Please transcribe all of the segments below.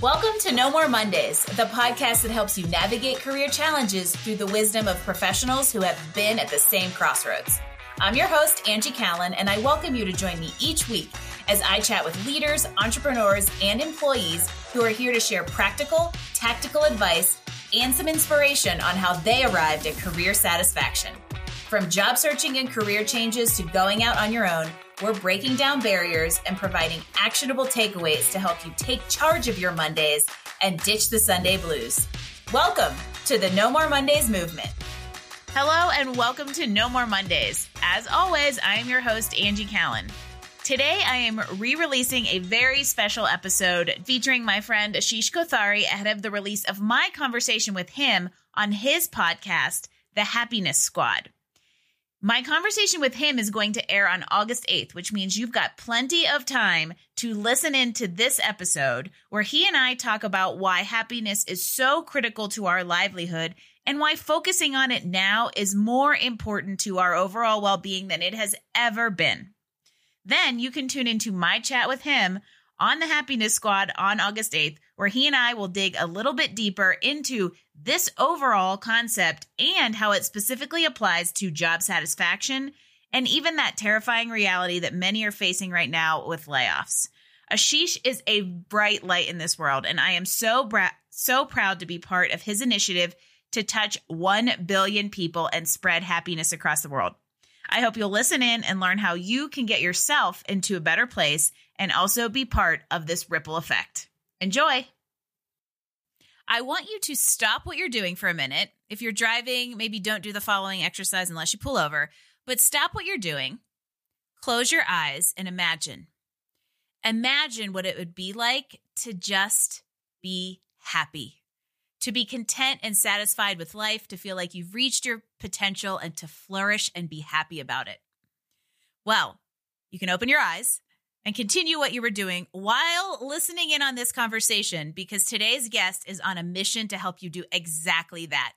Welcome to No More Mondays, the podcast that helps you navigate career challenges through the wisdom of professionals who have been at the same crossroads. I'm your host, Angie Callan, and I welcome you to join me each week as I chat with leaders, entrepreneurs, and employees who are here to share practical, tactical advice and some inspiration on how they arrived at career satisfaction. From job searching and career changes to going out on your own, we're breaking down barriers and providing actionable takeaways to help you take charge of your Mondays and ditch the Sunday blues. Welcome to the No More Mondays movement. Hello, and welcome to No More Mondays. As always, I am your host, Angie Callan. Today, I am re releasing a very special episode featuring my friend Ashish Kothari ahead of the release of my conversation with him on his podcast, The Happiness Squad. My conversation with him is going to air on August 8th, which means you've got plenty of time to listen into this episode where he and I talk about why happiness is so critical to our livelihood and why focusing on it now is more important to our overall well being than it has ever been. Then you can tune into my chat with him on the Happiness Squad on August 8th, where he and I will dig a little bit deeper into this overall concept and how it specifically applies to job satisfaction and even that terrifying reality that many are facing right now with layoffs. Ashish is a bright light in this world, and I am so bra- so proud to be part of his initiative to touch 1 billion people and spread happiness across the world. I hope you'll listen in and learn how you can get yourself into a better place and also be part of this ripple effect. Enjoy! I want you to stop what you're doing for a minute. If you're driving, maybe don't do the following exercise unless you pull over, but stop what you're doing, close your eyes, and imagine. Imagine what it would be like to just be happy, to be content and satisfied with life, to feel like you've reached your potential, and to flourish and be happy about it. Well, you can open your eyes and continue what you were doing while listening in on this conversation because today's guest is on a mission to help you do exactly that.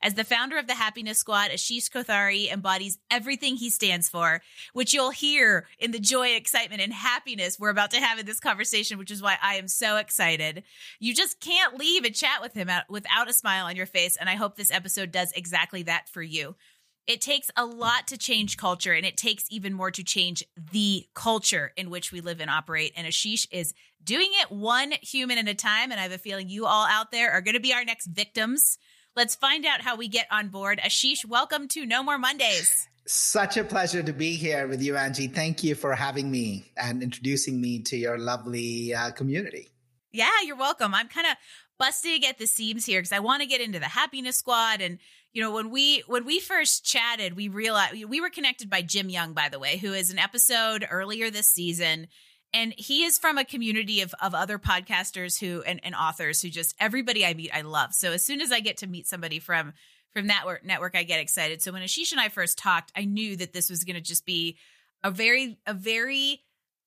As the founder of the Happiness Squad, Ashish Kothari embodies everything he stands for, which you'll hear in the joy, excitement, and happiness we're about to have in this conversation, which is why I am so excited. You just can't leave a chat with him without a smile on your face, and I hope this episode does exactly that for you. It takes a lot to change culture, and it takes even more to change the culture in which we live and operate. And Ashish is doing it one human at a time. And I have a feeling you all out there are going to be our next victims. Let's find out how we get on board. Ashish, welcome to No More Mondays. Such a pleasure to be here with you, Angie. Thank you for having me and introducing me to your lovely uh, community. Yeah, you're welcome. I'm kind of busting at the seams here because I want to get into the happiness squad and you know when we when we first chatted we realized we were connected by jim young by the way who is an episode earlier this season. And he is from a community of, of other podcasters who and, and authors who just everybody i meet i love. So as soon as i get to meet somebody from from that network, network i get excited. So when ashish and i first talked i knew that this was going to just be a very a very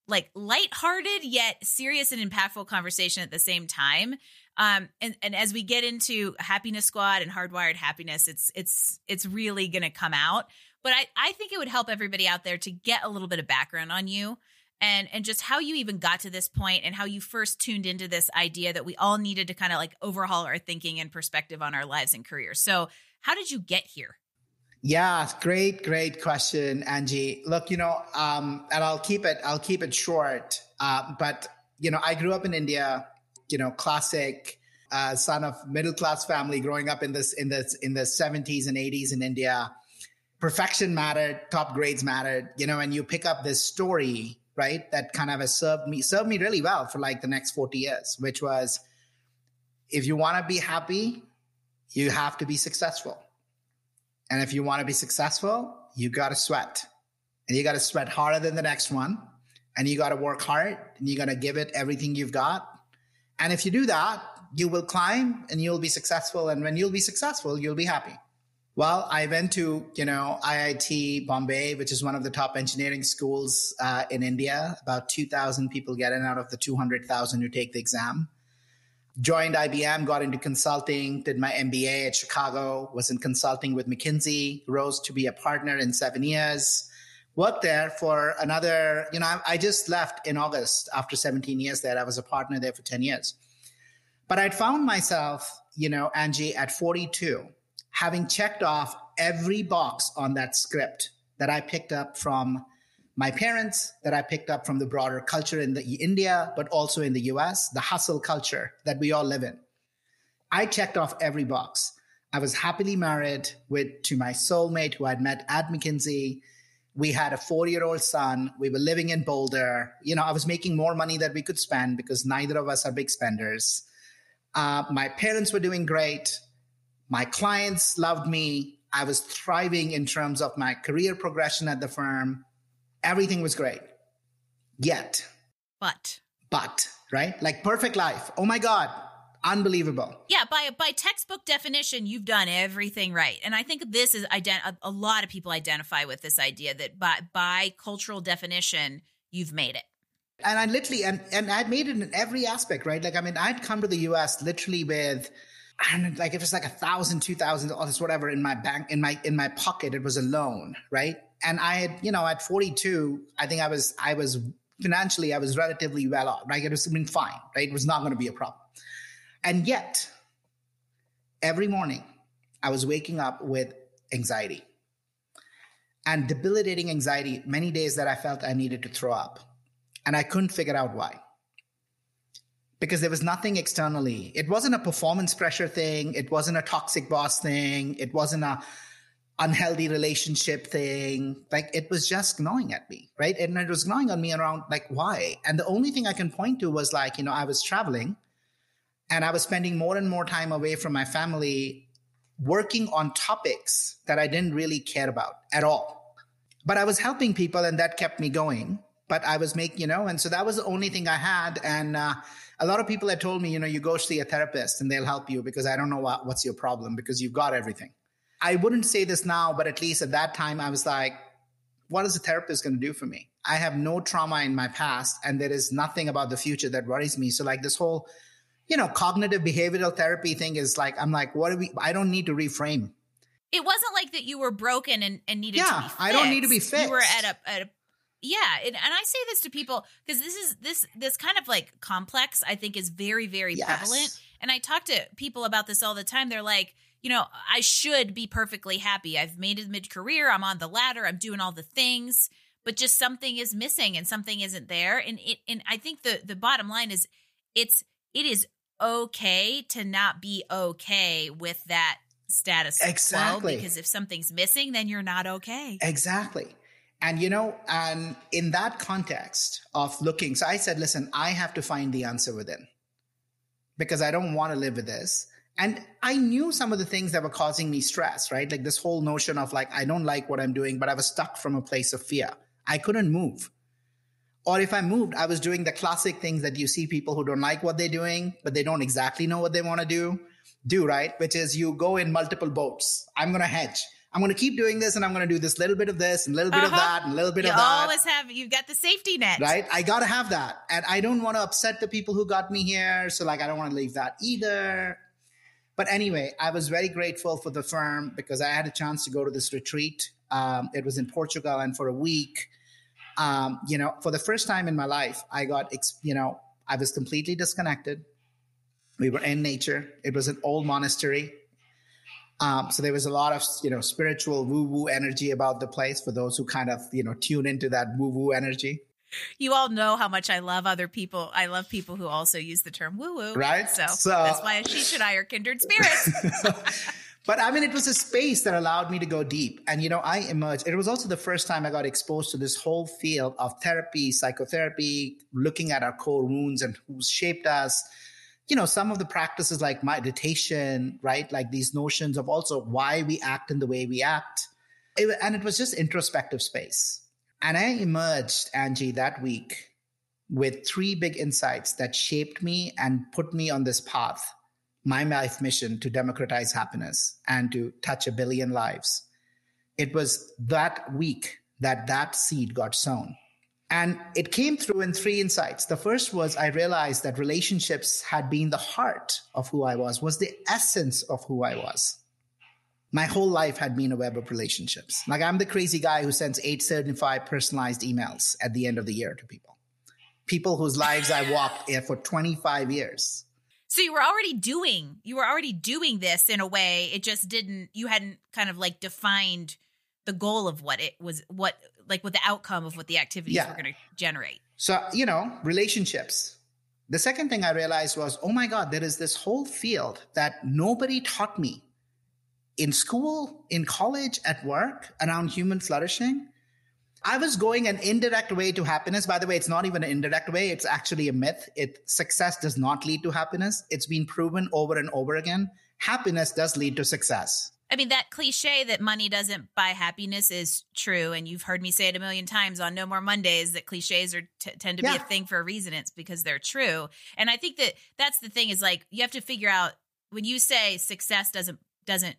like lighthearted yet serious and impactful conversation at the same time um, and, and as we get into happiness squad and hardwired happiness, it's it's it's really gonna come out. But I, I think it would help everybody out there to get a little bit of background on you and and just how you even got to this point and how you first tuned into this idea that we all needed to kind of like overhaul our thinking and perspective on our lives and careers. So how did you get here? Yeah, great, great question, Angie. Look, you know, um, and I'll keep it, I'll keep it short. Uh, but you know, I grew up in India you know, classic uh, son of middle class family growing up in this in the in the 70s and 80s in India. Perfection mattered, top grades mattered, you know, and you pick up this story, right? That kind of has served me served me really well for like the next 40 years, which was if you want to be happy, you have to be successful. And if you want to be successful, you got to sweat. And you got to sweat harder than the next one. And you got to work hard and you got to give it everything you've got and if you do that, you will climb and you'll be successful. And when you'll be successful, you'll be happy. Well, I went to, you know, IIT Bombay, which is one of the top engineering schools uh, in India. About 2,000 people get in out of the 200,000 who take the exam. Joined IBM, got into consulting, did my MBA at Chicago, was in consulting with McKinsey, rose to be a partner in seven years worked there for another, you know, I, I, just left in August after 17 years there. I was a partner there for 10 years. But I'd found myself, you know, Angie, at 42, having checked off every box on that script that I picked up from my parents, that I picked up from the broader culture in the India, but also in the US, the hustle culture that we all live in. I checked off every box. I was happily married with to my soulmate who I'd met at McKinsey. We had a four-year-old son. We were living in Boulder. You know, I was making more money than we could spend because neither of us are big spenders. Uh, my parents were doing great. My clients loved me. I was thriving in terms of my career progression at the firm. Everything was great. Yet, but, but, right? Like perfect life. Oh my God, unbelievable. Yeah, by by textbook definition, you've done everything right, and I think this is ident- a, a lot of people identify with this idea that by by cultural definition, you've made it. And I literally and and I'd made it in every aspect, right? Like I mean, I'd come to the U.S. literally with. I don't know, like if it's like a thousand, two thousand dollars, whatever, in my bank, in my in my pocket, it was a loan, right? And I had, you know, at 42, I think I was I was financially, I was relatively well off, right? It was been fine, right? It was not going to be a problem. And yet, every morning, I was waking up with anxiety and debilitating anxiety, many days that I felt I needed to throw up. And I couldn't figure out why. Because there was nothing externally. It wasn't a performance pressure thing. It wasn't a toxic boss thing. It wasn't a unhealthy relationship thing. Like it was just gnawing at me, right? And it was gnawing on me around like why. And the only thing I can point to was like, you know, I was traveling and I was spending more and more time away from my family working on topics that I didn't really care about at all. But I was helping people and that kept me going. But I was making, you know, and so that was the only thing I had. And uh, a lot of people had told me, you know, you go see a therapist and they'll help you because I don't know what, what's your problem because you've got everything. I wouldn't say this now, but at least at that time, I was like, what is a therapist going to do for me? I have no trauma in my past and there is nothing about the future that worries me. So, like, this whole you know, cognitive behavioral therapy thing is like, I'm like, what do we, I don't need to reframe. It wasn't like that you were broken and, and needed yeah, to be fixed. I don't need to be fixed. You were at a, at a yeah. And, and I say this to people because this is, this, this kind of like complex, I think is very, very yes. prevalent. And I talk to people about this all the time. They're like, you know, I should be perfectly happy. I've made it mid career. I'm on the ladder. I'm doing all the things, but just something is missing and something isn't there. And it, and I think the, the bottom line is it's, it is okay to not be okay with that status exactly. quo because if something's missing then you're not okay. Exactly. And you know and in that context of looking so i said listen i have to find the answer within because i don't want to live with this. And i knew some of the things that were causing me stress right? Like this whole notion of like i don't like what i'm doing but i was stuck from a place of fear. I couldn't move or if I moved, I was doing the classic things that you see people who don't like what they're doing, but they don't exactly know what they want to do, do, right? Which is you go in multiple boats. I'm going to hedge. I'm going to keep doing this and I'm going to do this little bit of this and a little bit uh-huh. of that and a little bit you of that. You always have, you've got the safety net. Right? I got to have that. And I don't want to upset the people who got me here. So, like, I don't want to leave that either. But anyway, I was very grateful for the firm because I had a chance to go to this retreat. Um, it was in Portugal and for a week um, you know, for the first time in my life, I got, you know, I was completely disconnected. We were in nature. It was an old monastery. Um, so there was a lot of, you know, spiritual woo woo energy about the place for those who kind of, you know, tune into that woo woo energy. You all know how much I love other people. I love people who also use the term woo woo. Right. So, so that's why Ashish and I are kindred spirits. But I mean, it was a space that allowed me to go deep. And, you know, I emerged. It was also the first time I got exposed to this whole field of therapy, psychotherapy, looking at our core wounds and who's shaped us. You know, some of the practices like meditation, right? Like these notions of also why we act in the way we act. It, and it was just introspective space. And I emerged, Angie, that week with three big insights that shaped me and put me on this path my life mission to democratize happiness and to touch a billion lives. It was that week that that seed got sown. And it came through in three insights. The first was I realized that relationships had been the heart of who I was, was the essence of who I was. My whole life had been a web of relationships. Like I'm the crazy guy who sends eight certified personalized emails at the end of the year to people. People whose lives I walked for 25 years So you were already doing you were already doing this in a way it just didn't you hadn't kind of like defined the goal of what it was what like what the outcome of what the activities yeah. were going to generate. So, you know, relationships. The second thing I realized was, oh my God, there is this whole field that nobody taught me in school, in college, at work around human flourishing. I was going an indirect way to happiness. By the way, it's not even an indirect way. It's actually a myth. It success does not lead to happiness. It's been proven over and over again. Happiness does lead to success. I mean, that cliche that money doesn't buy happiness is true. And you've heard me say it a million times on No More Mondays that cliches are t- tend to yeah. be a thing for a reason. It's because they're true. And I think that that's the thing is like, you have to figure out when you say success doesn't, doesn't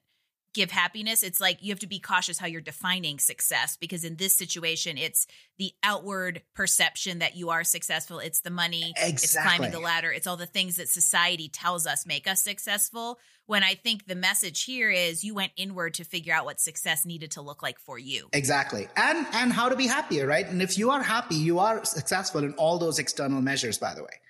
give happiness it's like you have to be cautious how you're defining success because in this situation it's the outward perception that you are successful. It's the money exactly. it's climbing the ladder it's all the things that society tells us make us successful. When i think the message here is you went inward to figure out what success needed to look like for you. Exactly. And and how to be happier right? And if you are happy you are successful in all those external measures by the way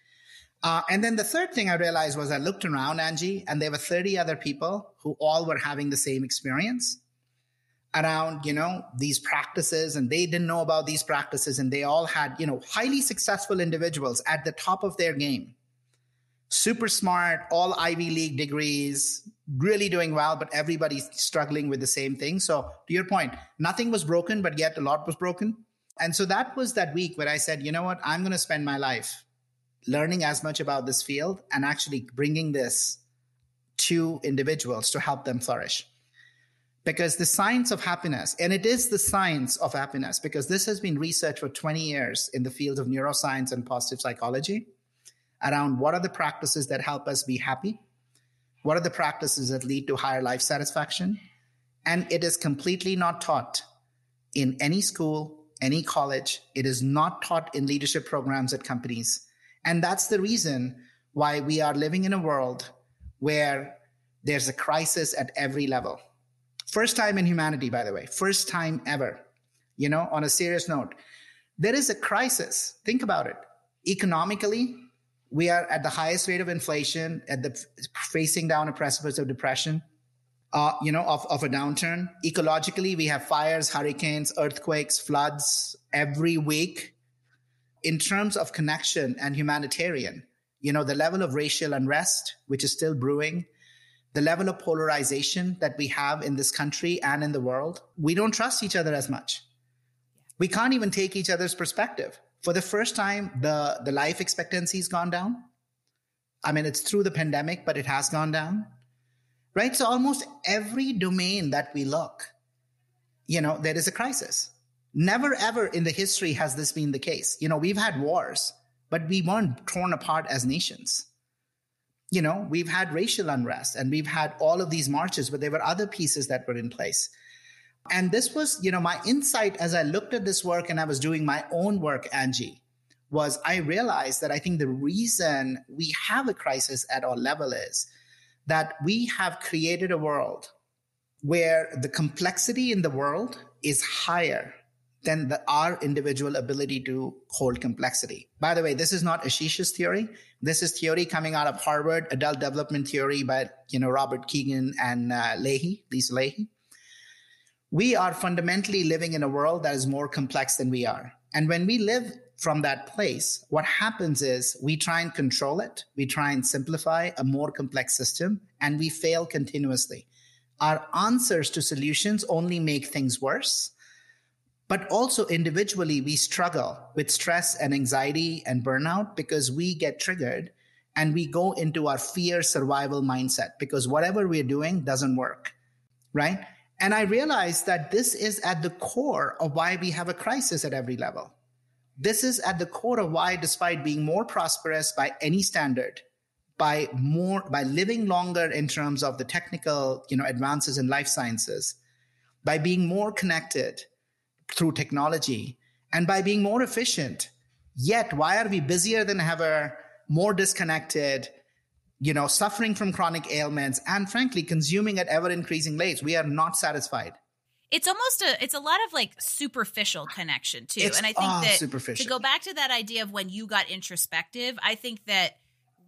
uh, and then the third thing I realized was I looked around, Angie, and there were 30 other people who all were having the same experience around, you know, these practices. And they didn't know about these practices. And they all had, you know, highly successful individuals at the top of their game. Super smart, all Ivy League degrees, really doing well, but everybody's struggling with the same thing. So, to your point, nothing was broken, but yet a lot was broken. And so that was that week where I said, you know what, I'm going to spend my life learning as much about this field and actually bringing this to individuals to help them flourish. Because the science of happiness, and it is the science of happiness, because this has been researched for 20 years in the field of neuroscience and positive psychology around what are the practices that help us be happy? What are the practices that lead to higher life satisfaction? And it is completely not taught in any school, any college. It is not taught in leadership programs at companies. And that's the reason why we are living in a world where there's a crisis at every level. First time in humanity, by the way, first time ever. You know, on a serious note, there is a crisis. Think about it. Economically, we are at the highest rate of inflation, at the facing down a precipice of depression, uh, you know, of, of a downturn. Ecologically, we have fires, hurricanes, earthquakes, floods every week in terms of connection and humanitarian, you know, the level of racial unrest, which is still brewing, the level of polarization that we have in this country and in the world, we don't trust each other as much. We can't even take each other's perspective. For the first time, the, the life expectancy has gone down. I mean, it's through the pandemic, but it has gone down. Right? So almost every domain that we look, you know, there is a crisis. Never ever in the history has this been the case. You know, we've had wars, but we weren't torn apart as nations. You know, we've had racial unrest and we've had all of these marches, but there were other pieces that were in place. And this was, you know, my insight as I looked at this work and I was doing my own work, Angie, was I realized that I think the reason we have a crisis at our level is that we have created a world where the complexity in the world is higher than the, our individual ability to hold complexity. By the way, this is not Ashish's theory. This is theory coming out of Harvard, adult development theory by, you know, Robert Keegan and uh, Lahey, Lisa Lahey. We are fundamentally living in a world that is more complex than we are. And when we live from that place, what happens is we try and control it. We try and simplify a more complex system and we fail continuously. Our answers to solutions only make things worse but also individually, we struggle with stress and anxiety and burnout because we get triggered and we go into our fear survival mindset because whatever we're doing doesn't work. Right. And I realized that this is at the core of why we have a crisis at every level. This is at the core of why, despite being more prosperous by any standard, by more, by living longer in terms of the technical, you know, advances in life sciences, by being more connected, through technology and by being more efficient. Yet, why are we busier than ever, more disconnected, you know, suffering from chronic ailments, and frankly, consuming at ever increasing rates? We are not satisfied. It's almost a it's a lot of like superficial connection too. It's, and I think that superficial. to go back to that idea of when you got introspective, I think that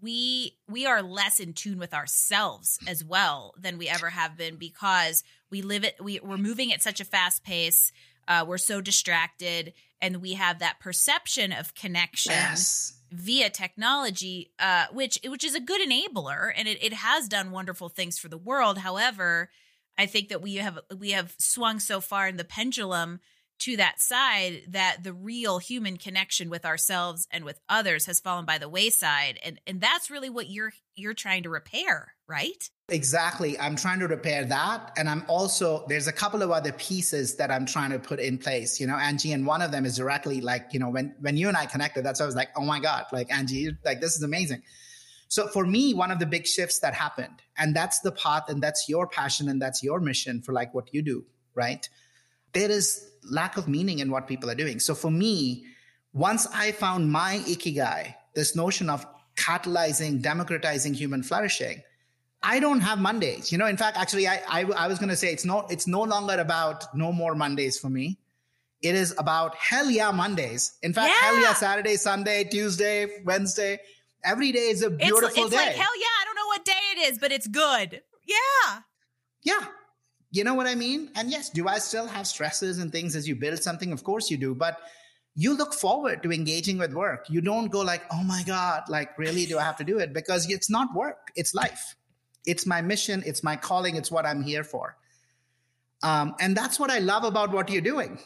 we we are less in tune with ourselves as well than we ever have been because we live it we, we're moving at such a fast pace uh, we're so distracted and we have that perception of connection Yes. via technology uh, which which is a good enabler and it, it has done wonderful things for the world however i think that we have we have swung so far in the pendulum to that side that the real human connection with ourselves and with others has fallen by the wayside and and that's really what you're you're trying to repair right Exactly. I'm trying to repair that. And I'm also, there's a couple of other pieces that I'm trying to put in place, you know, Angie. And one of them is directly like, you know, when, when you and I connected, that's why I was like, oh my God, like Angie, like this is amazing. So for me, one of the big shifts that happened, and that's the path, and that's your passion, and that's your mission for like what you do, right? There is lack of meaning in what people are doing. So for me, once I found my ikigai, this notion of catalyzing, democratizing human flourishing, I don't have Mondays. You know, in fact, actually, I I, I was going to say it's no it's no longer about no more Mondays for me. It is about hell yeah Mondays. In fact, Yeah. hell yeah Saturday, Sunday, Tuesday, Wednesday. Every day is a it's, beautiful it's day. It's like hell yeah i don't know what day it is but it's good yeah Yeah. You know what I mean? And yes, do I still have stresses and things as you build something? Of course you do. But you look forward to engaging with work. You don't go like, oh my God, like, really, do I have to do it? Because it's not work, it's life. It's my mission, it's my calling, it's what I'm here for. Um, and that's what I love about what you're doing.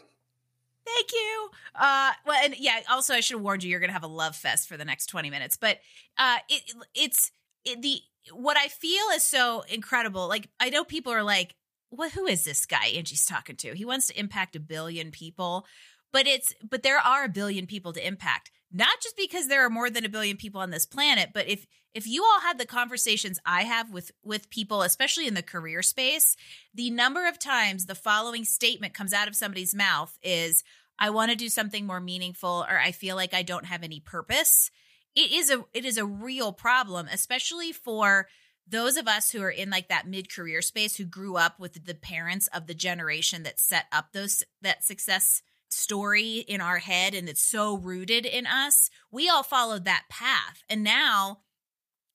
Thank you. Uh, well, and yeah. Also, I should have warned you. You're going to have a love fest for the next 20 minutes. But uh, it it's it, the what I feel is so incredible. Like I know people are like, "What? Who is this guy?" Angie's talking to. He wants to impact a billion people, but it's but there are a billion people to impact. Not just because there are more than a billion people on this planet, but if if you all had the conversations I have with with people, especially in the career space, the number of times the following statement comes out of somebody's mouth is I want to do something more meaningful or I feel like I don't have any purpose. It is a it is a real problem, especially for those of us who are in like that mid-career space who grew up with the parents of the generation that set up those that success story in our head and it's so rooted in us. We all followed that path. And now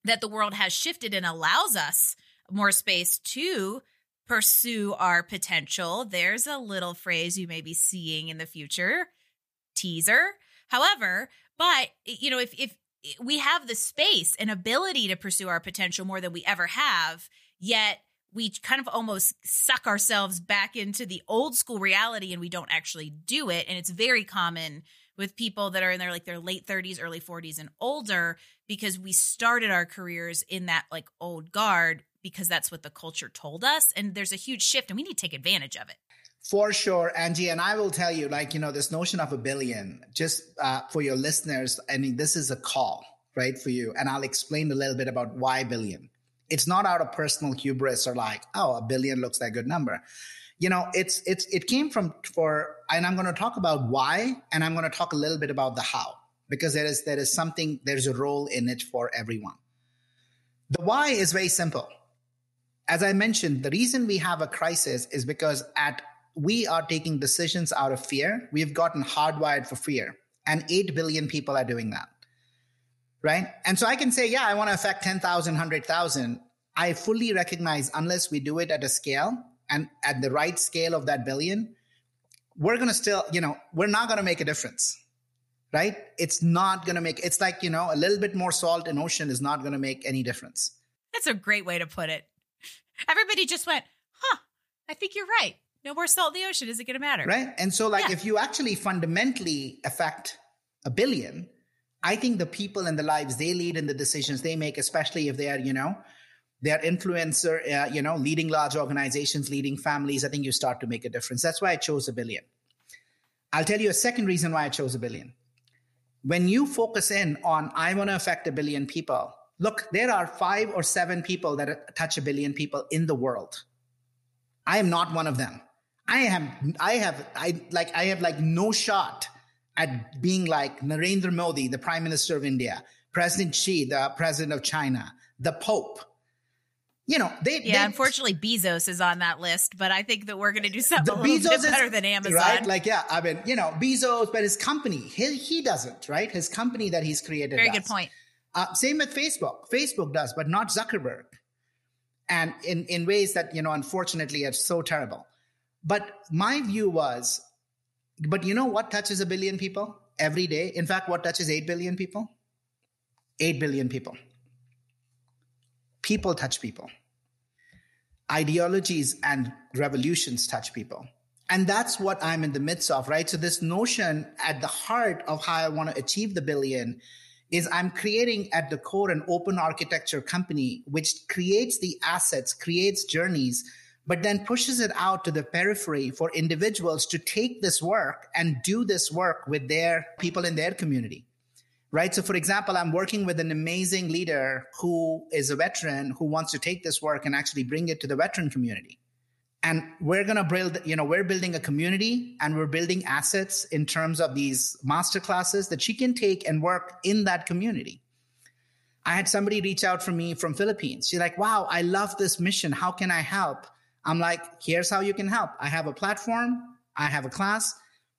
that the world has shifted and allows us more space to pursue our potential. There's a little phrase you may be seeing in the future teaser. However, but you know, if if we have the space and ability to pursue our potential more than we ever have, yet we kind of almost suck ourselves back into the old school reality and we don't actually do it. And it's very common with people that are in their like their late 30s, early 40s and older because we started our careers in that like old guard because that's what the culture told us. And there's a huge shift and we need to take advantage of it. For sure, Angie. And I will tell you, like, you know, this notion of a billion, just uh, for your listeners, I mean, this is a call, right, for you. And I'll explain a little bit about why billion. It's not out of personal hubris or like, oh, a billion looks like a good number. You know, it's it's it came from for, and I'm going to talk about why, and I'm going to talk a little bit about the how, because there is there is something, there's a role in it for everyone. The why is very simple. As I mentioned, the reason we have a crisis is because at we are taking decisions out of fear. We've gotten hardwired for fear, and 8 billion people are doing that. Right. And so I can say, yeah, I want to affect 10,000, 100,000. I fully recognize unless we do it at a scale and at the right scale of that billion, we're going to still, you know, we're not going to make a difference. Right. It's not going to make, it's like, you know, a little bit more salt in ocean is not going to make any difference. That's a great way to put it. Everybody just went, huh, I think you're right. No more salt in the ocean. Is it going to matter? Right. And so, like, Yeah. if you actually fundamentally affect a billion, I think the people and the lives they lead and the decisions they make, especially if they are, you know, they're influencer, uh, you know, leading large organizations, leading families, I think you start to make a difference. That's why I chose a billion. I'll tell you a second reason why I chose a billion. When you focus in on, I want to affect a billion people, look, there are five or seven people that touch a billion people in the world. I am not one of them. I am, I have, I like, I have like no shot at being like Narendra Modi, the Prime Minister of India, President Xi, the President of China, the Pope. You know, they, Yeah, they, unfortunately, Bezos is on that list, but I think that we're going to do something a little Bezos bit is better than Amazon. right? Like, yeah, I mean, you know, Bezos, but his company, he, he doesn't, right? His company that he's created. Very does. good point. Uh, same with Facebook. Facebook does, but not Zuckerberg. And in, in ways that, you know, unfortunately are so terrible. But my view was, but you know what touches a billion people every day? In fact, what touches 8 billion people? 8 billion people. People touch people. Ideologies and revolutions touch people. And that's what I'm in the midst of, right? So this notion at the heart of how I want to achieve the billion is I'm creating at the core an open architecture company, which creates the assets, creates journeys, but then pushes it out to the periphery for individuals to take this work and do this work with their people in their community. Right. So, for example, I'm working with an amazing leader who is a veteran who wants to take this work and actually bring it to the veteran community and we're going to build you know we're building a community and we're building assets in terms of these master classes that she can take and work in that community i had somebody reach out for me from philippines she's like wow i love this mission how can i help i'm like here's how you can help i have a platform i have a class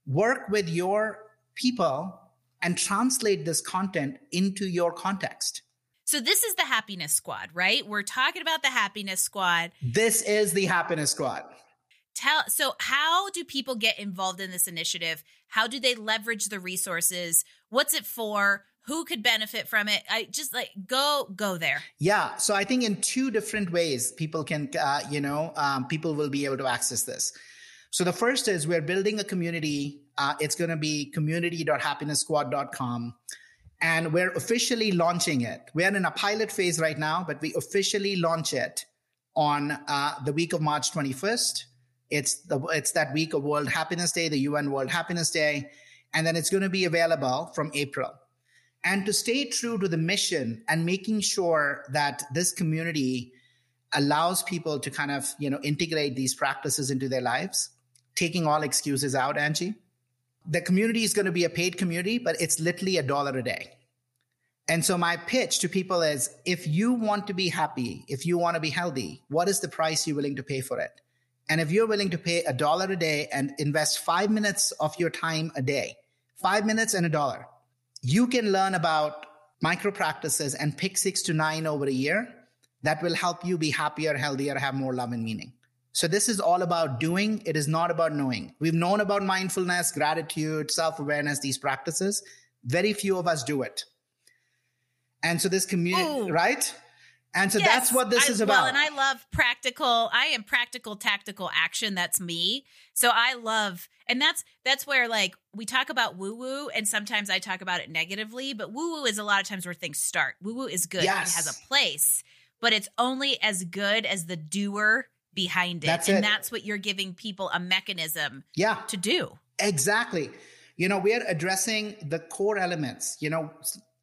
work with your people and translate this content into your context so this is the happiness squad, right? We're talking about the happiness squad. This is the happiness squad. Tell so how do people get involved in this initiative? How do they leverage the resources? What's it for? Who could benefit from it? I just like go go there. Yeah, so I think in two different ways people can uh, you know um, people will be able to access this. So the first is we're building a community. Uh, it's going to be community.happiness.squad.com and we're officially launching it. We're in a pilot phase right now, but we officially launch it on uh, the week of March 21st. It's the it's that week of World Happiness Day, the UN World Happiness Day, and then it's going to be available from April. And to stay true to the mission and making sure that this community allows people to kind of you know integrate these practices into their lives, taking all excuses out, Angie the community is going to be a paid community, but it's literally a dollar a day. And so my pitch to people is if you want to be happy, if you want to be healthy, what is the price you're willing to pay for it? And if you're willing to pay a dollar a day and invest five minutes of your time a day, five minutes and a dollar, you can learn about micro practices and pick six to nine over a year that will help you be happier, healthier, have more love and meaning. So this is all about doing. It is not about knowing. We've known about mindfulness, gratitude, self-awareness, these practices. Very few of us do it. And so this community, right? And so yes, that's what this I, is about. Well, and I love practical. I am practical, tactical action. That's me. So I love, and that's that's where like we talk about woo woo, and sometimes I talk about it negatively. But woo woo is a lot of times where things start. Woo woo is good. Yes. It has a place, but it's only as good as the doer behind it. That's and it. that's what you're giving people a mechanism yeah. to do. Exactly. You know, we're addressing the core elements. You know,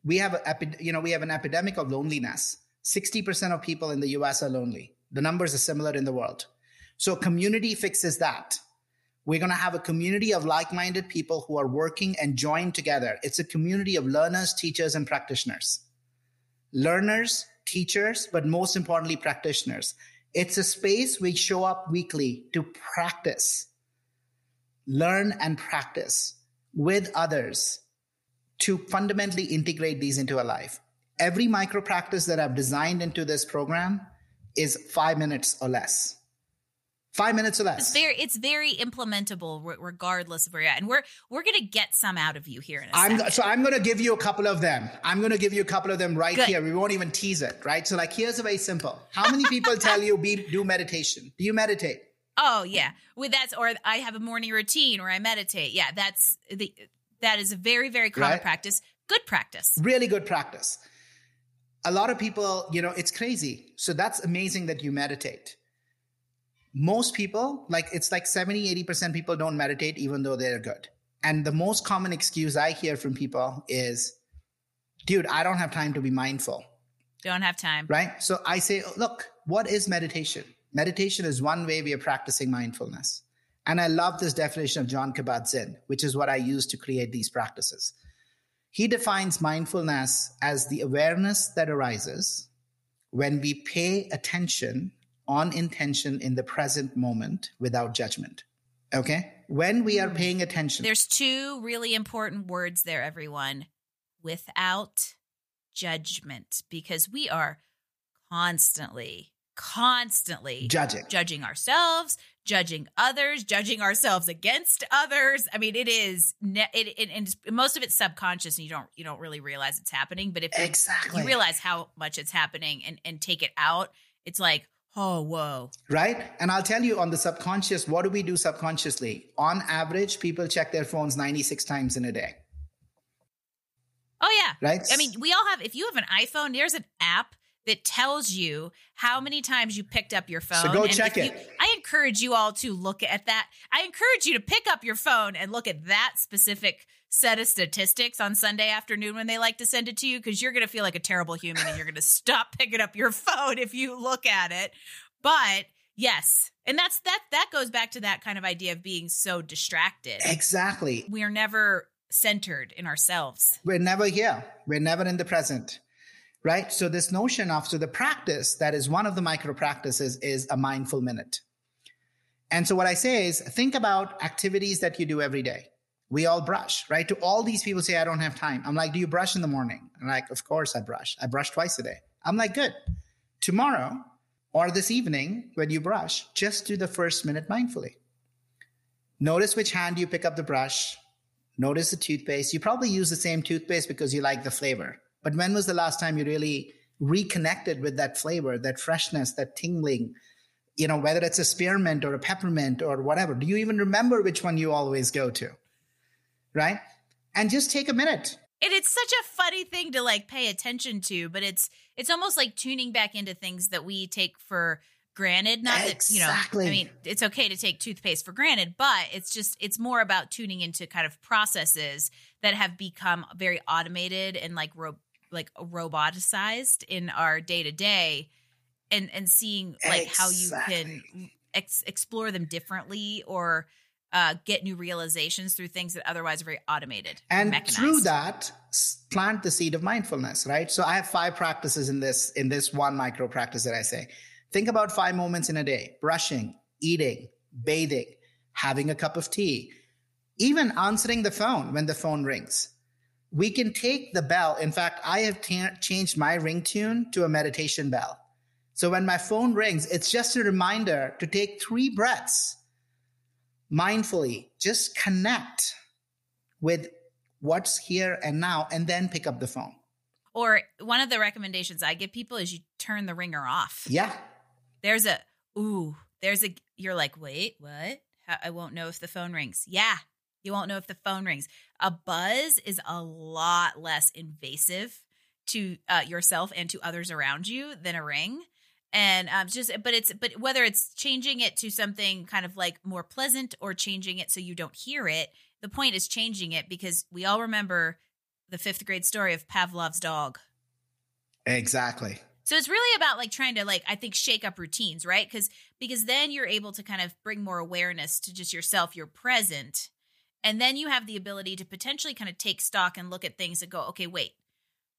we have a, you know, we have an epidemic of loneliness. 60% of people in the US are lonely. The numbers are similar in the world. So community fixes that. We're going to have a community of like-minded people who are working and joined together. It's a community of learners, teachers, and practitioners. Learners, teachers, but most importantly, practitioners. It's a space we show up weekly to practice, learn and practice with others to fundamentally integrate these into our life. Every micro practice that I've designed into this program is five minutes or less. Five minutes or less. It's very, it's very implementable, regardless of where you're at. And we're we're gonna get some out of you here in a I'm, second. So I'm gonna give you a couple of them. I'm gonna give you a couple of them right Good. here. We won't even tease it, right? So like, here's a very simple. How many people tell you be do meditation? Do you meditate? Oh yeah, with that's or I have a morning routine or I meditate. Yeah, that's the that is a very very common right? practice. Good practice. Really good practice. A lot of people, you know, it's crazy. So that's amazing that you meditate most people, like it's like 70, 80% people don't meditate even though they're good. And the most common excuse I hear from people is, dude, I don't have time to be mindful. Don't have time. Right. So I say, look, what is meditation? Meditation is one way we are practicing mindfulness. And I love this definition of Jon Kabat-Zinn, which is what I use to create these practices. He defines mindfulness as the awareness that arises when we pay attention on intention in the present moment without judgment. Okay? When we are hmm. paying attention. There's two really important words there, everyone without judgment because we are constantly constantly judging judging ourselves judging others judging ourselves against others i mean it is it, it and most of it's subconscious and you don't you don't really realize it's happening but if exactly. you realize how much it's happening and and take it out it's like oh whoa right and i'll tell you on the subconscious what do we do subconsciously on average people check their phones 96 times in a day oh yeah right i mean we all have if you have an iphone there's an app that tells you how many times you picked up your phone. So go and check it. You, I encourage you all to look at that. I encourage you to pick up your phone and look at that specific set of statistics on Sunday afternoon when they like to send it to you because you're going to feel like a terrible human and you're going to stop picking up your phone if you look at it. But yes, and that's that that goes back to that kind of idea of being so distracted. Exactly. We are never centered in ourselves. We're never here. We're never in the present right? So this notion of, so the practice that is one of the micro practices is a mindful minute. And so what I say is think about activities that you do every day. We all brush, right? To all these people say, I don't have time. I'm like, do you brush in the morning? I'm like, of course I brush. I brush twice a day. I'm like, good. Tomorrow or this evening, when you brush, just do the first minute mindfully. Notice which hand you pick up the brush. Notice the toothpaste. You probably use the same toothpaste because you like the flavor. But when was the last time you really reconnected with that flavor, that freshness, that tingling? You know, whether it's a spearmint or a peppermint or whatever. Do you even remember which one you always go to? Right? And just take a minute. And it's such a funny thing to like pay attention to, but it's it's almost like tuning back into things that we take for granted. Not exactly. that, you know, I mean, it's okay to take toothpaste for granted, but it's just, it's more about tuning into kind of processes that have become very automated and like ro- like roboticized in our day to day and and seeing like exactly. how you can ex- explore them differently or uh, get new realizations through things that otherwise are very automated and through that plant the seed of mindfulness right? So i have five practices in this in this one micro practice that i say. Think about five moments in a day. Brushing eating bathing having a cup of tea even answering the phone when the phone rings. We can take the bell. In fact, I have t- changed my ringtone to a meditation bell. So when my phone rings, it's just a reminder to take three breaths mindfully, just connect with what's here and now, and then pick up the phone. Or one of the recommendations I give people is you turn the ringer off. Yeah. There's a, ooh, there's a, you're like, wait, what? I won't know if the phone rings. Yeah, you won't know if the phone rings. A buzz is a lot less invasive to uh, yourself and to others around you than a ring. And um, just, but it's, but whether it's changing it to something kind of like more pleasant or changing it so you don't hear it, the point is changing it because we all remember the fifth grade story of Pavlov's dog. Exactly. So it's really about like trying to like I think shake up routines, right? Because because then you're able to kind of bring more awareness to just yourself, you're present, and then you have the ability to potentially kind of take stock and look at things and go, okay, wait,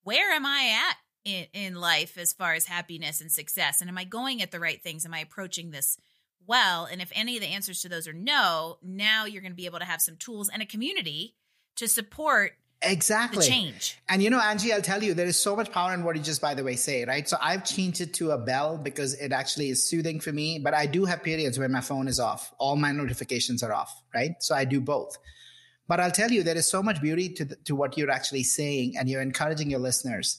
where am I at in, in life as far as happiness and success? And am I going at the right things? Am I approaching this well? And if any of the answers to those are no, now you're going to be able to have some tools and a community to support exactly change and you know angie i'll tell you there is so much power in what you just by the way say right so i've changed it to a bell because it actually is soothing for me but i do have periods where my phone is off all my notifications are off right so i do both but i'll tell you there is so much beauty to, the, to what you're actually saying and you're encouraging your listeners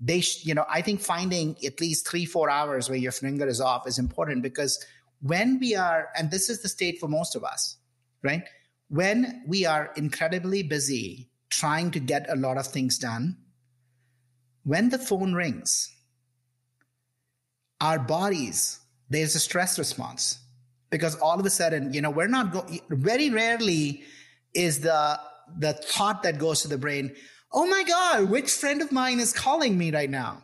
they sh- you know i think finding at least three four hours where your finger is off is important because when we are and this is the state for most of us right? When we are incredibly busy trying to get a lot of things done, when the phone rings, our bodies, there's a stress response because all of a sudden, you know, we're not go- very rarely is the the thought that goes to the brain, oh my God, which friend of mine is calling me right now?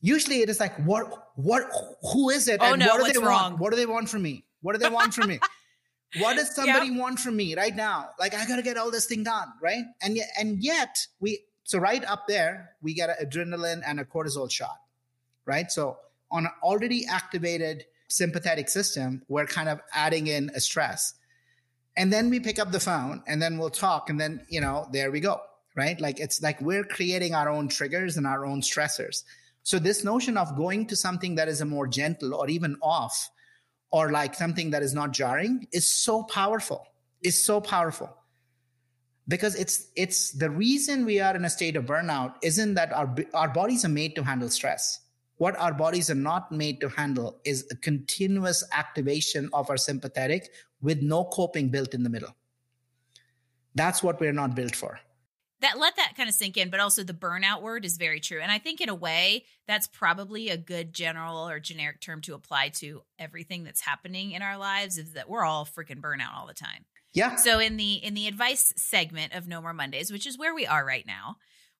Usually it is like, what, what, who is it? Oh, and no, what do they wrong? want? What do they want from me? What do they want from me? what does somebody Yep. want from me right now like i gotta get all this thing done right and yet and yet we so right up there we get an adrenaline and a cortisol shot right so on an already activated sympathetic system we're kind of adding in a stress and then we pick up the phone and then we'll talk and then you know there we go right? Like it's like we're creating our own triggers and our own stressors. So this notion of going to something that is a more gentle or even off or like something that is not jarring is so powerful. Is so powerful. Because it's it's the reason we are in a state of burnout isn't that our our bodies are made to handle stress. What our bodies are not made to handle is a continuous activation of our sympathetic with no coping built in the middle. That's what we're not built for that let that kind of sink in but also the burnout word is very true and i think in a way that's probably a good general or generic term to apply to everything that's happening in our lives is that we're all freaking burnout all the time. Yeah. So in the in the advice segment of no more mondays which is where we are right now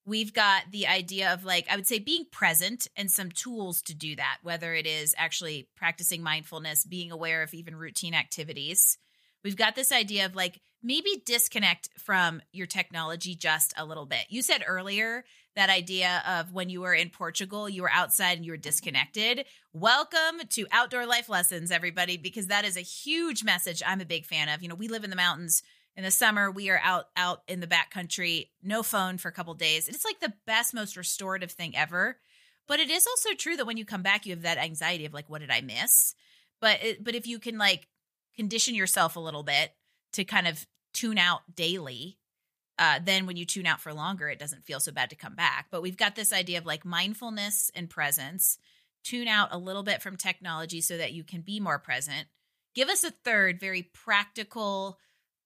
we've got the idea of like i would say being present and some tools to do that whether it is actually practicing mindfulness being aware of even routine activities we've got this idea of like maybe disconnect from your technology just a little bit. You said earlier that idea of when you were in Portugal, you were outside and you were disconnected. Welcome to Outdoor Life Lessons, everybody, because that is a huge message I'm a big fan of. You know, we live in the mountains. In the summer, we are out out in the back country, no phone for a couple days. It's like the best, most restorative thing ever. But it is also true that when you come back, you have that anxiety of like, what did I miss? But it, but if you can like condition yourself a little bit to kind of tune out daily, uh, then when you tune out for longer, it doesn't feel so bad to come back. But we've got this idea of like mindfulness and presence. Tune out a little bit from technology so that you can be more present. Give us a third, very practical,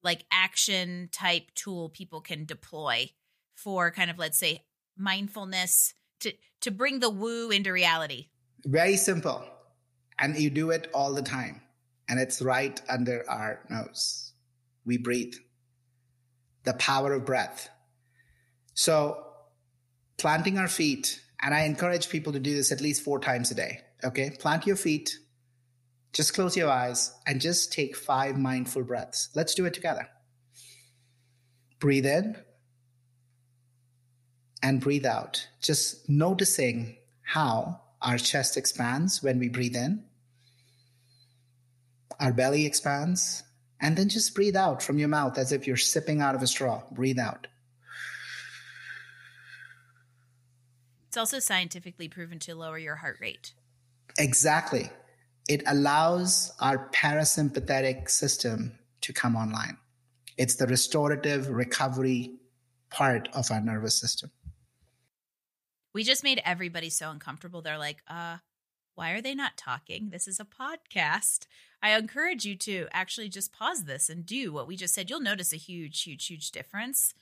like action type tool people can deploy for kind of, let's say, mindfulness to to bring the woo into reality. Very simple, and you do it all the time, and it's right under our nose we breathe. The power of breath. So, planting our feet, and I encourage people to do this at least four times a day. Okay, plant your feet, just close your eyes, and just take five mindful breaths. Let's do it together. Breathe in and breathe out, just noticing how our chest expands when we breathe in, our belly expands, and then just breathe out from your mouth as if you're sipping out of a straw. Breathe out. It's also scientifically proven to lower your heart rate. Exactly. It allows our parasympathetic system to come online. It's the restorative recovery part of our nervous system. We just made everybody so uncomfortable. They're like, uh, why are they not talking? This is a podcast. I encourage you to actually just pause this and do what we just said. You'll notice a huge, huge, huge difference.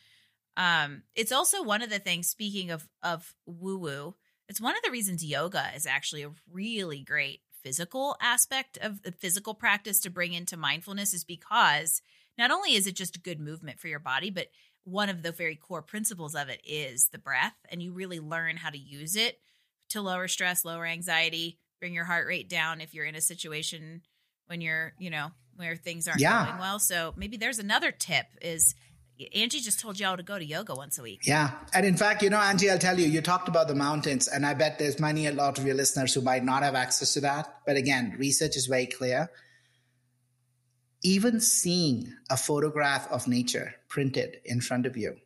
Um, it's also one of the things, speaking of of woo woo, it's one of the reasons yoga is actually a really great physical aspect of the physical practice to bring into mindfulness is because not only is it just good movement for your body, but one of the very core principles of it is the breath, and you really learn how to use it to lower stress, lower anxiety, bring your heart rate down if you're in a situation when you're, you know, where things aren't yeah. going well. So maybe there's another tip is Angie just told y'all to go to yoga once a week. Yeah. And in fact, you know, Angie, I'll tell you, you talked about the mountains, and I bet there's many, a lot of your listeners who might not have access to that. But again, research is very clear. Even seeing a photograph of nature printed in front of you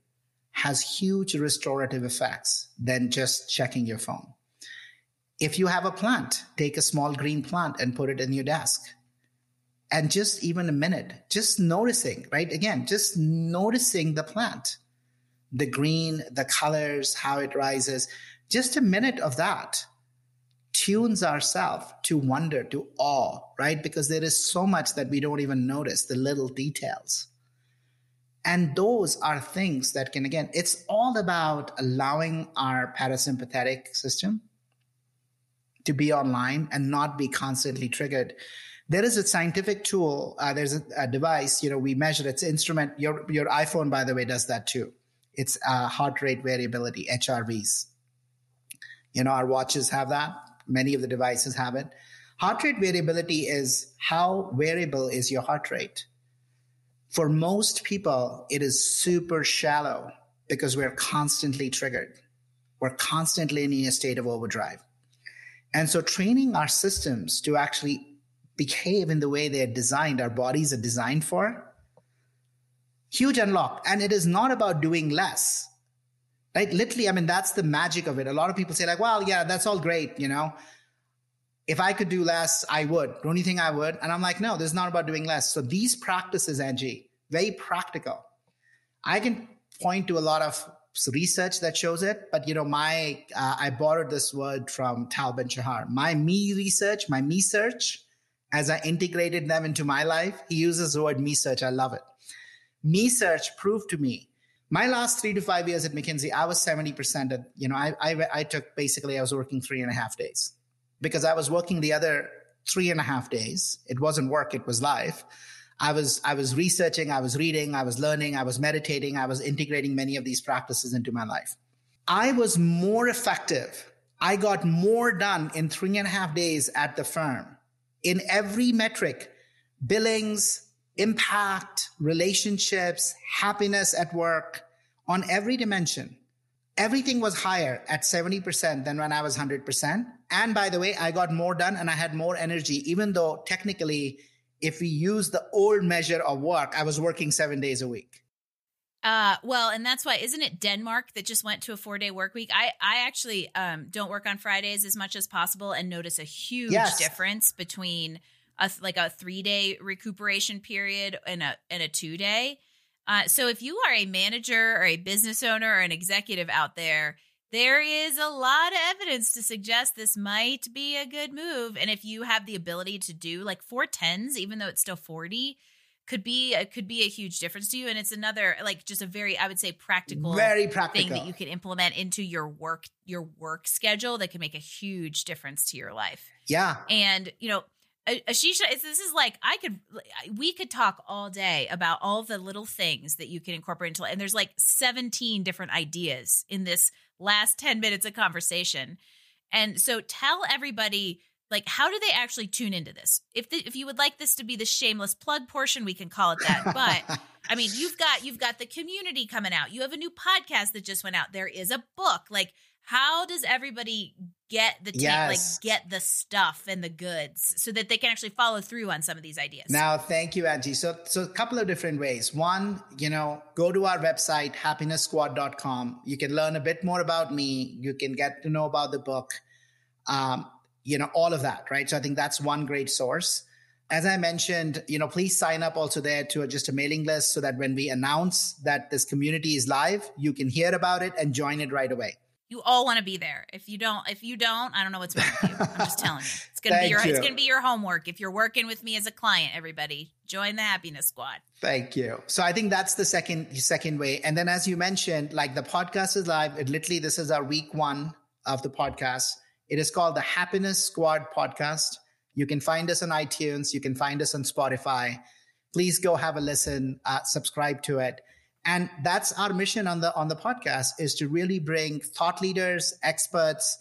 has huge restorative effects than just checking your phone. If you have a plant, take a small green plant and put it in your desk. And just even a minute, just noticing, right? Again, just noticing the plant, the green, the colors, how it rises. Just a minute of that tunes ourselves to wonder, to awe, right? Because there is so much that we don't even notice, the little details. And those are things that can, again, it's all about allowing our parasympathetic system to be online and not be constantly triggered. There is a scientific tool. Uh, there's a, a, device. You know, we measure its instrument. Your your iPhone, by the way, does that too. It's uh, heart rate variability (HRVs). You know, our watches have that. Many of the devices have it. Heart rate variability is how variable is your heart rate. For most people, it is super shallow because we're constantly triggered. We're constantly in a state of overdrive. And so training our systems to actually behave in the way they're designed, our bodies are designed for, huge unlock. And it is not about doing less. Right? Literally, I mean, that's the magic of it. A lot of people say, like, well, yeah, that's all great, you know. If I could do less, I would. Don't you think I would? And I'm like, no, this is not about doing less. So these practices, Angie, very practical. I can point to a lot of research that shows it, but you know, my uh, I borrowed this word from Tal Ben Shahar. My me research, my me search, as I integrated them into my life, he uses the word me search. I love it. Me search proved to me my last three to five years at McKinsey, I was 70% at, you know, I, I, I took basically, I was working three and a half days because I was working the other three and a half days. It wasn't work. It was life. I was, I was researching, I was reading, I was learning, I was meditating, I was integrating many of these practices into my life. I was more effective. I got more done in three and a half days at the firm in every metric, billings, impact, relationships, happiness at work on every dimension. Everything was higher at 70% than when I was 100%. And by the way, I got more done and I had more energy, even though technically, if we use the old measure of work, I was working seven days a week. Uh, well, and that's why isn't it Denmark that just went to a four day work week? I I actually um don't work on Fridays as much as possible and notice a huge yes. difference between a like a three day recuperation period and a and a two day. Uh, so if you are a manager or a business owner or an executive out there, there is a lot of evidence to suggest this might be a good move. And if you have the ability to do like four tens, even though it's still forty, could be a, could be a huge difference to you. And it's another like just a very I would say practical, very practical thing that you can implement into your work your work schedule that can make a huge difference to your life. Yeah, and you know Ashisha, this is like I could we could talk all day about all the little things that you can incorporate into and there's like 17 different ideas in this last 10 minutes of conversation. And so tell everybody like how do they actually tune into this? If the, if you would like this to be the shameless plug portion, we can call it that. But I mean, you've got you've got the community coming out. You have a new podcast that just went out. There is a book. Like how does everybody get the yes. like get the stuff and the goods so that they can actually follow through on some of these ideas. Now thank you angie. So so a couple of different ways. One you know go to our website happiness.squad.com you can learn a bit more about me. You can get to know about the book. Um, you know all of that right? So i think that's one great source. As i mentioned you know please sign up also there to just a mailing list so that when we announce that this community is live you can hear about it and join it right away you all want to be there. If you don't, if you don't, I don't know what's wrong with you. I'm just telling you. It's gonna be your you. it's gonna be your homework. If you're working with me as a client, everybody, join the happiness squad. Thank you. So I think that's the second second way. And then as you mentioned, like the podcast is live. It literally this is our week one of the podcast. It is called the Happiness Squad Podcast. You can find us on iTunes. You can find us on Spotify. Please go have a listen, uh, subscribe to it and that's our mission on the on the podcast is to really bring thought leaders experts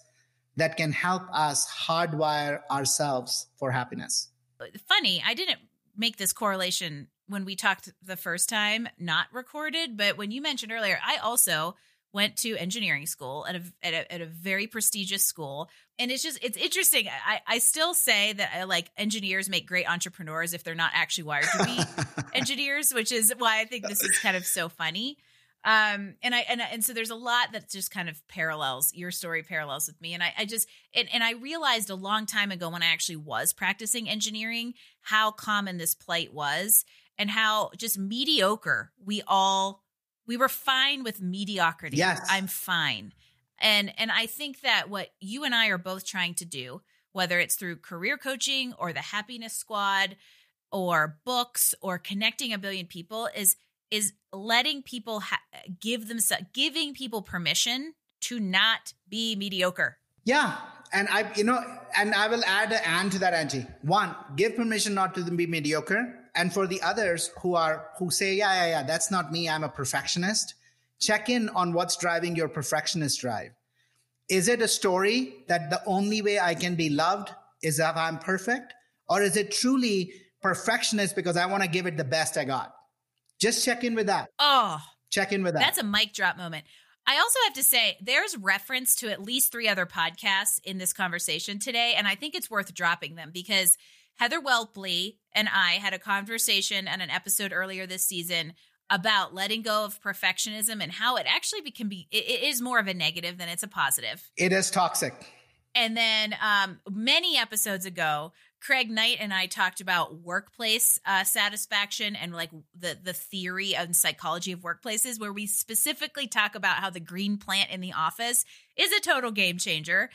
that can help us hardwire ourselves for happiness. Funny i didn't make this correlation when we talked the first time not recorded but when you mentioned earlier i also went to engineering school at a, at a, at a very prestigious school. And it's just it's interesting. I i still say that I, uh, like engineers make great entrepreneurs if they're not actually wired to be engineers which is why i think this is kind of so funny. Um and i and, and so there's a lot that just kind of parallels your story parallels with me. And i, I just and, and i realized a long time ago when i actually was practicing engineering how common this plight was and how just mediocre we all we were fine with mediocrity. Yes. I'm fine. And and I think that what you and I are both trying to do, whether it's through career coaching or the happiness squad or books or connecting a billion people is is letting people ha- give them giving people permission to not be mediocre. Yeah. And I, you know, and I will add an and to that, Angie. One, give permission not to be mediocre and for the others who are who say yeah yeah yeah that's not me i'm a perfectionist check in on what's driving your perfectionist drive. Is it a story that the only way i can be loved is if i'm perfect? Or is it truly perfectionist because i want to give it the best i got? Just check in with that. Oh check in with that. That's a mic drop moment. I also have to say, there's reference to at least three other podcasts in this conversation today, and I think it's worth dropping them because Heather Whelpley and I had a conversation and an episode earlier this season about letting go of perfectionism and how it actually can be it, it is more of a negative than it's a positive. It is toxic. And then um, many episodes ago, Craig Knight and I talked about workplace uh, satisfaction and like the the theory and psychology of workplaces, where we specifically talk about how the green plant in the office is a total game changer.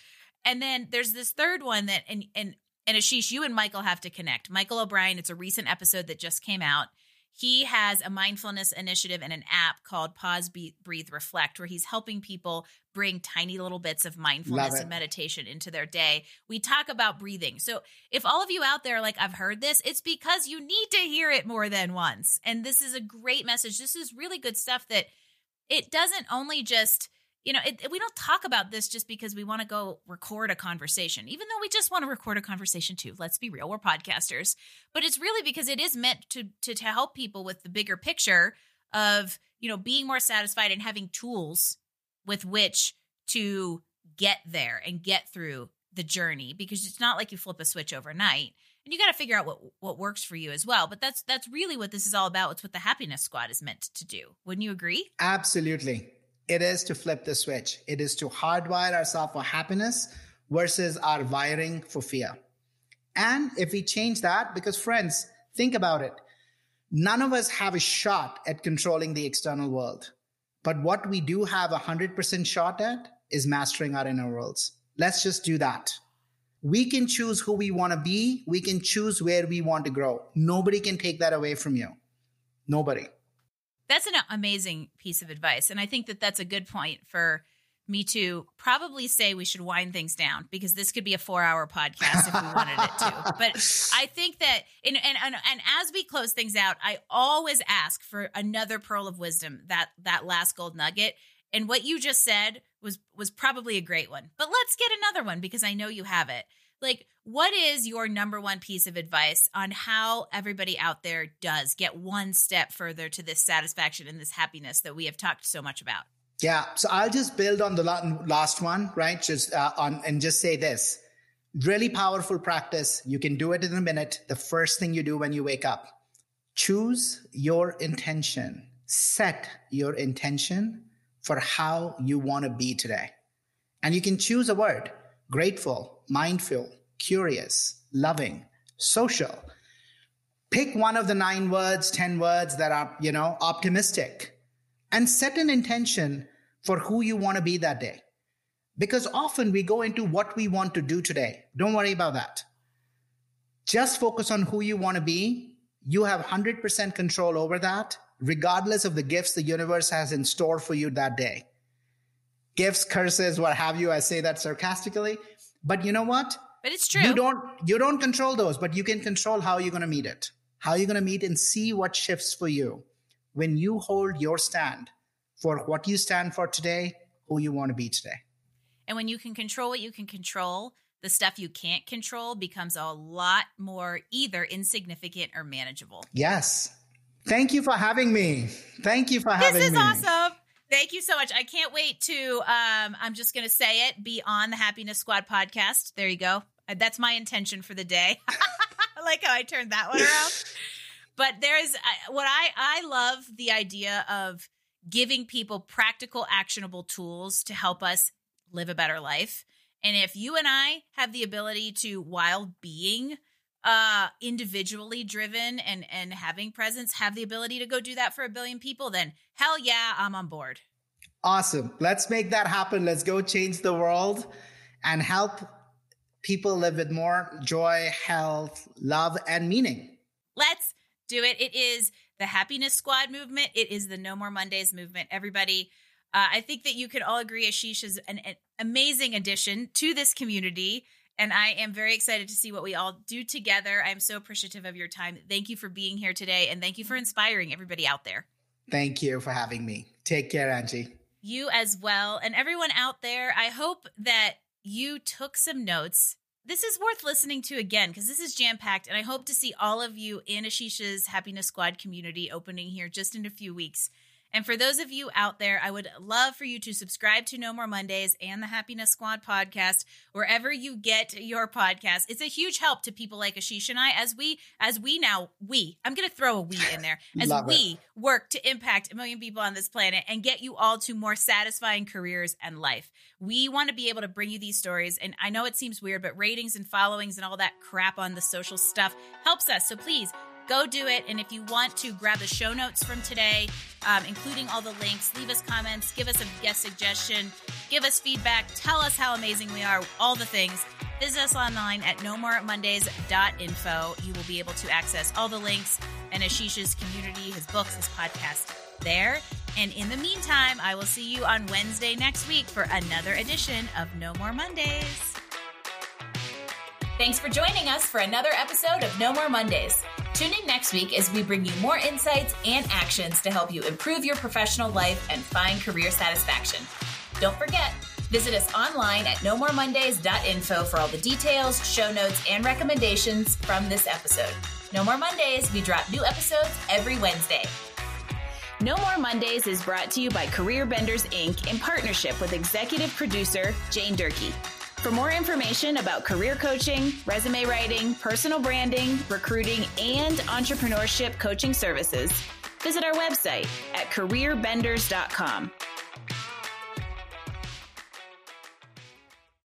And then there's this third one that and and and Ashish, you and Michael have to connect. Michael O'Brien, it's a recent episode that just came out he has a mindfulness initiative and an app called Pause, Breathe, Reflect, where he's helping people bring tiny little bits of mindfulness and meditation into their day. We talk about breathing. So, if all of you out there like, I've heard this, it's because you need to hear it more than once. And this is a great message. This is really good stuff that it doesn't only just you know, it, we don't talk about this just because we want to go record a conversation, even though we just want to record a conversation too. Let's be real, we're podcasters, but it's really because it is meant to to, to help people with the bigger picture of you know being more satisfied and having tools with which to get there and get through the journey because it's not like you flip a switch overnight and you got to figure out what what works for you as well. But that's that's really what this is all about. It's what the happiness squad is meant to do. Wouldn't you agree? Absolutely it is to flip the switch. It is to hardwire ourselves for happiness versus our wiring for fear. And if we change that, because friends, think about it. None of us have a shot at controlling the external world. But what we do have a 100% shot at is mastering our inner worlds. Let's just do that. We can choose who we want to be. We can choose where we want to grow. Nobody can take that away from you. Nobody. That's an amazing piece of advice. And I think that that's a good point for me to probably say we should wind things down because this could be a four hour podcast if we wanted it to. But I think that, and, and, and, and as we close things out, I always ask for another pearl of wisdom, that, that last gold nugget. And what you just said was, was probably a great one, but let's get another one because I know you have it like what is your number one piece of advice on how everybody out there does get one step further to this satisfaction and this happiness that we have talked so much about? Yeah so i'll just build on the last one right? Just uh, on and just say this. Really powerful practice. You can do it in a minute. The first thing you do when you wake up choose your intention. Set your intention for how you want to be today. And you can choose a word grateful, mindful, curious, loving, social. Pick one of the nine words, 10 words that are, you know, optimistic and set an intention for who you want to be that day. Because often we go into what we want to do today. Don't worry about that. Just focus on who you want to be. You have 100% control over that, regardless of the gifts the universe has in store for you that day gifts, curses, what have you. I say that sarcastically. But you know what? But it's true. You don't you don't control those, but you can control how you're going to meet it. How you're going to meet and see what shifts for you when you hold your stand for what you stand for today, who you want to be today. And when you can control what you can control, the stuff you can't control becomes a lot more either insignificant or manageable. Yes. Thank you for having me. Thank you for having me. This is me. awesome. Thank you so much. I can't wait to um I'm just going to say it, be on the Happiness Squad podcast. There you go. Uh, that's my intention for the day. I like how I turned that one around. but there's what I I love the idea of giving people practical actionable tools to help us live a better life. And if you and I have the ability to while being uh individually driven and and having presence have the ability to go do that for a billion people then hell yeah i'm on board. Awesome. Let's make that happen. Let's go change the world and help people live with more joy health love and meaning. Let's do it. It is the happiness squad movement. It is the no more mondays movement. Everybody uh, i think that you can all agree ashish is an, an amazing addition to this community and I am very excited to see what we all do together. I'm so appreciative of your time. Thank you for being here today. And thank you for inspiring everybody out there. Thank you for having me. Take care, Angie. You as well. And everyone out there, I hope that you took some notes. This is worth listening to again because this is jam packed. And I hope to see all of you in Ashisha's Happiness Squad community opening here just in a few weeks. And for those of you out there, I would love for you to subscribe to No More Mondays and the Happiness Squad podcast wherever you get your podcast. It's a huge help to people like Ashish and I as we as we now we I'm going to throw a we in there as we it. work to impact a million people on this planet and get you all to more satisfying careers and life. We want to be able to bring you these stories and I know it seems weird but ratings and followings and all that crap on the social stuff helps us. So please go do it. And if you want to grab the show notes from today, um, including all the links, leave us comments, give us a guest suggestion, give us feedback, tell us how amazing we are, all the things. Visit us online at nomoremondays.info. You will be able to access all the links and Ashish's community, his books, his podcast there. And in the meantime, I will see you on Wednesday next week for another edition of No More Mondays. Thanks for joining us for another episode of No More Mondays. Tune in next week as we bring you more insights and actions to help you improve your professional life and find career satisfaction. Don't forget, visit us online at nomoremondays.info for all the details, show notes, and recommendations from this episode. No More Mondays, we drop new episodes every Wednesday. No More Mondays is brought to you by Career Benders Inc. in partnership with executive producer Jane Durkee. For more information about career coaching, resume writing, personal branding, recruiting, and entrepreneurship coaching services, visit our website at careerbenders.com.